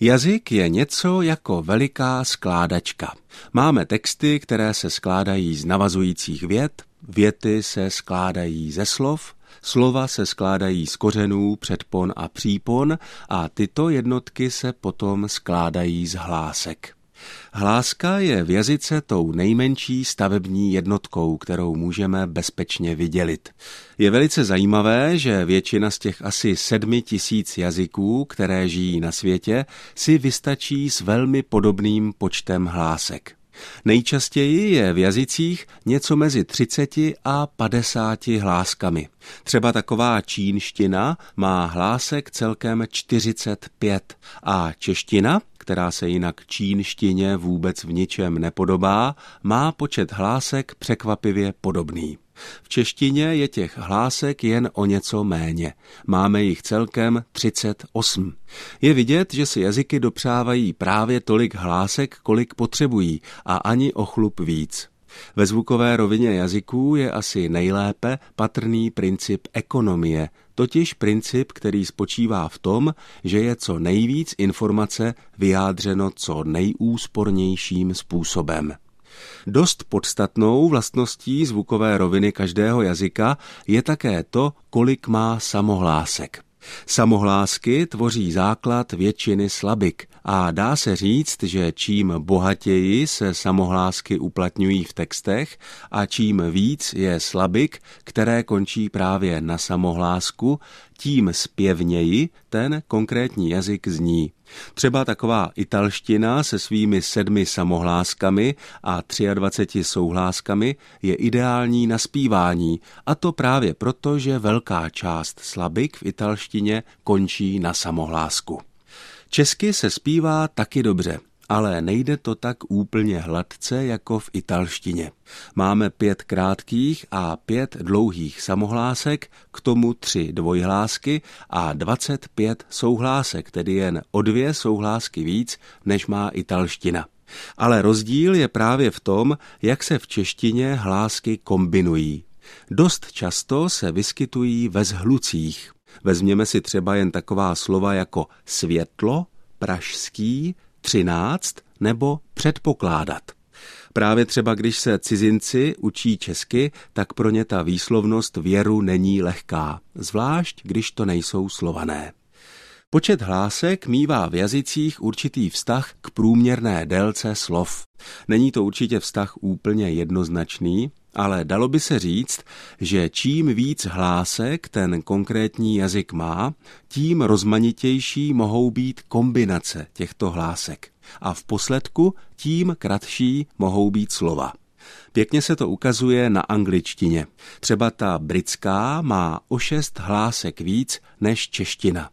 Jazyk je něco jako veliká skládačka. Máme texty, které se skládají z navazujících vět, věty se skládají ze slov, slova se skládají z kořenů, předpon a přípon a tyto jednotky se potom skládají z hlásek. Hláska je v jazyce tou nejmenší stavební jednotkou, kterou můžeme bezpečně vydělit. Je velice zajímavé, že většina z těch asi sedmi tisíc jazyků, které žijí na světě, si vystačí s velmi podobným počtem hlásek. Nejčastěji je v jazycích něco mezi 30 a 50 hláskami. Třeba taková čínština má hlásek celkem 45 a čeština, která se jinak čínštině vůbec v ničem nepodobá, má počet hlásek překvapivě podobný. V češtině je těch hlásek jen o něco méně. Máme jich celkem 38. Je vidět, že si jazyky dopřávají právě tolik hlásek, kolik potřebují a ani o chlup víc. Ve zvukové rovině jazyků je asi nejlépe patrný princip ekonomie, totiž princip, který spočívá v tom, že je co nejvíc informace vyjádřeno co nejúspornějším způsobem. Dost podstatnou vlastností zvukové roviny každého jazyka je také to, kolik má samohlásek. Samohlásky tvoří základ většiny slabik a dá se říct, že čím bohatěji se samohlásky uplatňují v textech a čím víc je slabik, které končí právě na samohlásku, tím zpěvněji ten konkrétní jazyk zní. Třeba taková italština se svými sedmi samohláskami a 23 souhláskami je ideální na zpívání, a to právě proto, že velká část slabik v italštině končí na samohlásku. Česky se zpívá taky dobře, ale nejde to tak úplně hladce jako v italštině. Máme pět krátkých a pět dlouhých samohlásek, k tomu tři dvojhlásky a 25 souhlásek, tedy jen o dvě souhlásky víc, než má italština. Ale rozdíl je právě v tom, jak se v češtině hlásky kombinují. Dost často se vyskytují ve zhlucích. Vezměme si třeba jen taková slova jako světlo, pražský, třináct nebo předpokládat. Právě třeba když se cizinci učí česky, tak pro ně ta výslovnost věru není lehká, zvlášť když to nejsou slované. Počet hlásek mívá v jazycích určitý vztah k průměrné délce slov. Není to určitě vztah úplně jednoznačný, ale dalo by se říct, že čím víc hlásek ten konkrétní jazyk má, tím rozmanitější mohou být kombinace těchto hlásek. A v posledku tím kratší mohou být slova. Pěkně se to ukazuje na angličtině. Třeba ta britská má o šest hlásek víc než čeština.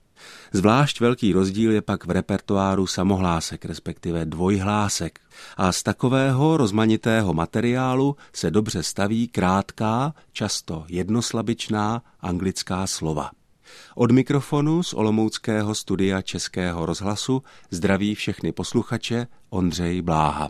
Zvlášť velký rozdíl je pak v repertoáru samohlásek, respektive dvojhlásek. A z takového rozmanitého materiálu se dobře staví krátká, často jednoslabičná anglická slova. Od mikrofonu z Olomouckého studia Českého rozhlasu zdraví všechny posluchače Ondřej Bláha.